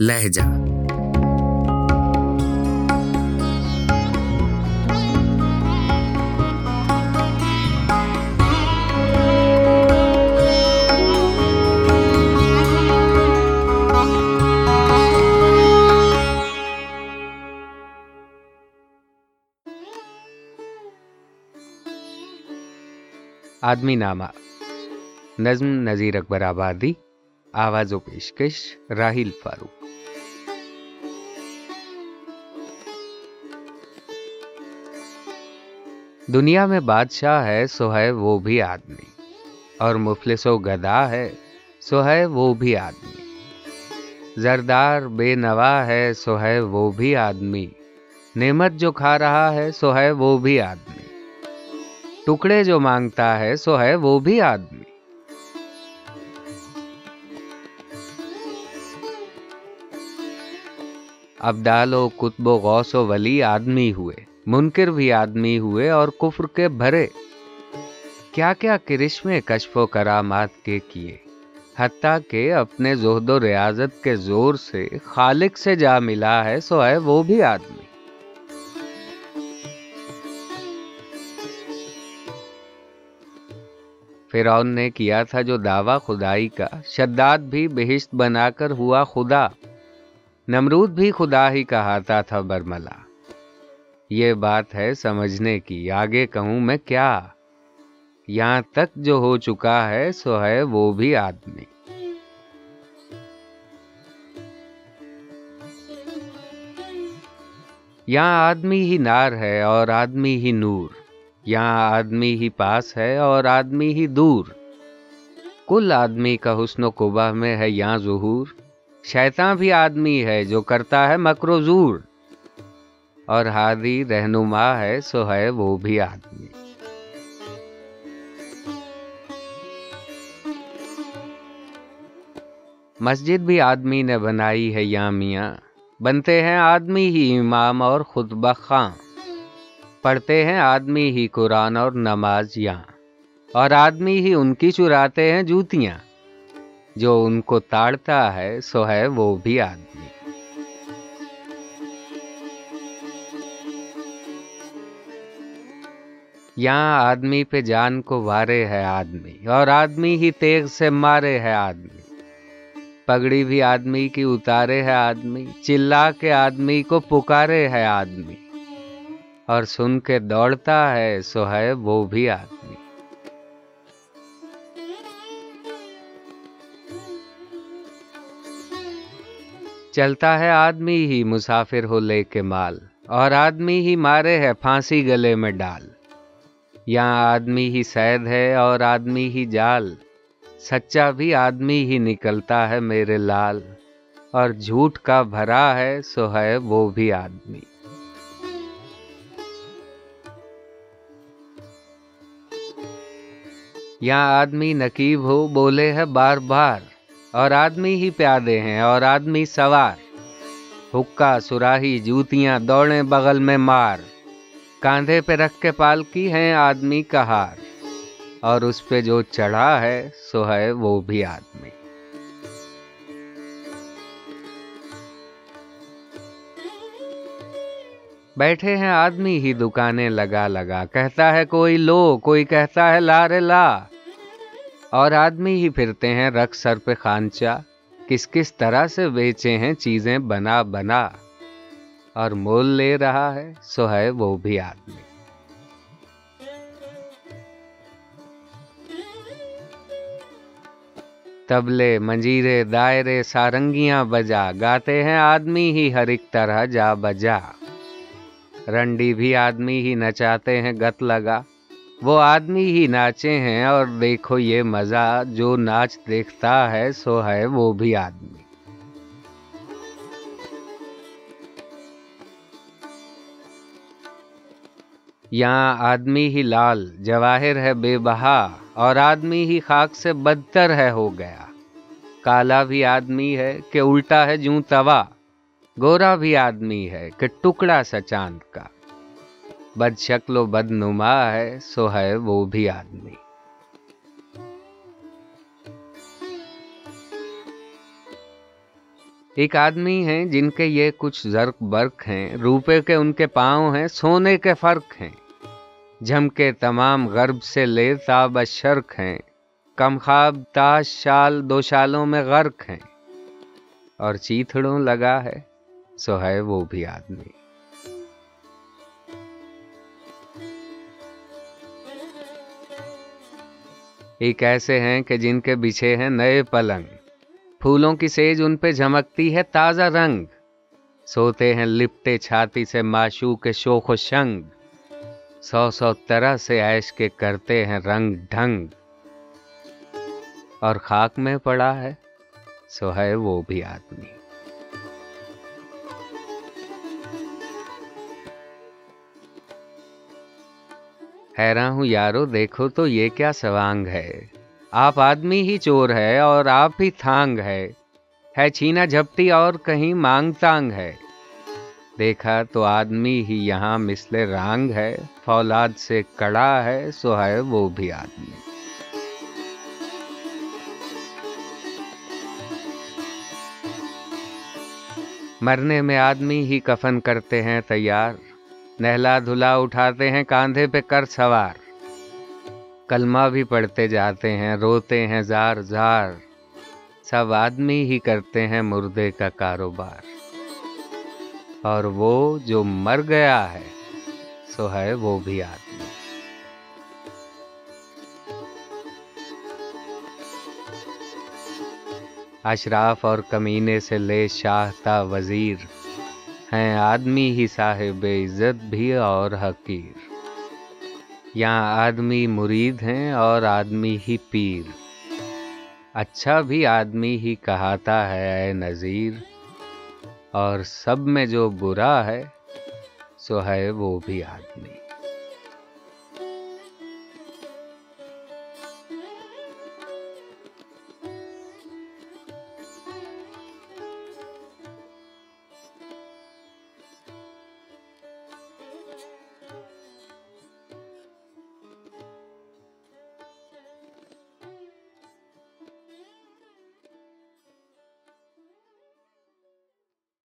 لہجہ۔ آدمی نامہ نظم نذیر اکبر آبادی آواز و پیشکش راہیل فاروق۔ دنیا میں بادشاہ ہے سو ہے وہ بھی آدمی۔ اور مفلس و گدا ہے سو ہے وہ بھی آدمی۔ زردار بے نوا ہے سو ہے وہ بھی آدمی۔ نعمت جو کھا رہا ہے سو ہے وہ بھی آدمی۔ ٹکڑے جو مانگتا ہے سو ہے وہ بھی آدمی۔ ابدال و کتب و غوث و ولی آدمی ہوئے۔ منکر بھی آدمی ہوئے اور کفر کے بھرے۔ کیا کیا کرشمے کشف و کرامات کے کیے، حتیٰ کہ اپنے زہد و ریاضت کے زور سے خالق سے جا ملا ہے سو ہے وہ بھی آدمی۔ فرعون نے کیا تھا جو دعویٰ خدائی کا، شداد بھی بہشت بنا کر ہوا خدا۔ نمرود بھی خدا ہی کہاتا تھا برملا۔ یہ بات ہے سمجھنے کی۔ آگے کہوں میں کیا؟ یہاں تک جو ہو چکا ہے، سو ہے وہ بھی آدمی۔ یہاں آدمی ہی نار ہے اور آدمی ہی نور۔ یہاں آدمی ہی پاس ہے اور آدمی ہی دور۔ کل آدمی کا حسن و قبا میں ہے یہاں ظہور۔ شیطان بھی آدمی ہے جو کرتا ہے مکرو زور۔ اور ہادی رہنما ہے، سو ہے وہ بھی آدمی۔ مسجد بھی آدمی نے بنائی ہے یا میاں۔ بنتے ہیں آدمی ہی امام اور خود بخاں پڑھتے ہیں آدمی ہی قرآن اور نماز یہاں اور آدمی ہی ان کی چراتے ہیں جوتیاں۔ جو ان کو تاڑتا ہے، سو ہے وہ بھی آدمی۔ یہاں آدمی پہ جان کو وارے ہے آدمی اور آدمی ہی تیغ سے مارے ہے آدمی۔ پگڑی بھی آدمی کی اتارے ہے آدمی، چلا کے آدمی کو پکارے ہے آدمی۔ اور سن کے دوڑتا ہے سو ہے وہ بھی آدمی۔ چلتا ہے آدمی ہی مسافر ہو لے کے مال اور آدمی ہی مارے ہے پھانسی گلے میں ڈال۔ یہاں آدمی ہی سید ہے اور آدمی ہی جال۔ سچا بھی آدمی ہی نکلتا ہے میرے لال۔ اور جھوٹ کا بھرا ہے سو ہے وہ بھی آدمی۔ یہاں آدمی نقیب ہو، بولے ہے بار بار۔ اور آدمی ہی پیادے ہیں اور آدمی سوار۔ حکا سراہی جوتیاں دوڑیں بغل میں مار۔ کاندھے پہ رکھ کے پالکی ہیں آدمی کا ہار۔ اور اس پہ جو چڑھا ہے، سو ہے وہ بھی آدمی۔ بیٹھے ہیں آدمی ہی دکانیں لگا لگا۔ کہتا ہے کوئی لو، کوئی کہتا ہے لا رے لا۔ اور آدمی ہی پھرتے ہیں رکھ سر پہ خانچا کس کس طرح سے بیچے ہیں چیزیں بنا بنا۔ اور مول لے رہا ہے، سو ہے وہ بھی آدمی۔ تبلے منجیرے، دائرے، سارنگیاں بجا۔ گاتے ہیں آدمی ہی ہر ایک طرح جا بجا۔ رنڈی بھی آدمی ہی نچاتے ہیں گت لگا۔ وہ آدمی ہی ناچے ہیں اور دیکھو یہ مزہ جو ناچ دیکھتا ہے، سو ہے وہ بھی آدمی۔ یہاں آدمی ہی لال، جواہر ہے بے بہا، اور آدمی ہی خاک سے بدتر ہے ہو گیا۔ کالا بھی آدمی ہے کہ الٹا ہے جوں توا۔ گورا بھی آدمی ہے کہ ٹکڑا سا چاند کا۔ بد شکل و بد نما ہے، سو ہے وہ بھی آدمی۔ ایک آدمی ہیں جن کے یہ کچھ زرق برق ہیں، روپے کے ان کے پاؤں ہیں، سونے کے فرق ہیں۔ جھم کے تمام غرب سے لے تاب شرک ہیں۔ کم خواب، تاش، شال، دو شالوں میں غرق ہیں۔ اور چیتڑوں لگا ہے، سو ہے وہ بھی آدمی۔ ایک ایسے ہیں کہ جن کے بچھے ہیں نئے پلنگ۔ پھولوں کی سیج ان پہ جھمکتی ہے تازہ رنگ۔ سوتے ہیں لپٹے چھاتی سے ماشو کے شوخ و شنگ۔ سو سو طرح سے عیش کے کرتے ہیں رنگ ڈھنگ۔ اور خاک میں پڑا ہے، سو ہے وہ بھی آدمی۔ حیران ہوں یارو، دیکھو تو یہ کیا سوانگ ہے۔ آپ آدمی ہی چور ہے اور آپ ہی تھانگ ہے۔ ہے چھینا جھپٹی اور کہیں مانگ تانگ ہے۔ دیکھا تو آدمی ہی یہاں مثل رانگ ہے، فولاد سے کڑا ہے، سو ہے وہ بھی آدمی۔ مرنے میں آدمی ہی کفن کرتے ہیں تیار، نہلا دھلا اٹھاتے ہیں، کاندھے پہ کر سوار۔ کلمہ بھی پڑھتے جاتے ہیں، روتے ہیں زار زار۔ سب آدمی ہی کرتے ہیں مردے کا کاروبار۔ اور وہ جو مر گیا ہے، سو ہے وہ بھی آدمی۔ اشراف اور کمینے سے لے شاہتا وزیر ہیں آدمی ہی صاحب عزت بھی اور حقیر۔ یہاں آدمی مرید ہیں اور آدمی ہی پیر۔ اچھا بھی آدمی ہی کہاتا ہے، اے نذیر۔ اور سب میں جو برا ہے، سو ہے وہ بھی آدمی۔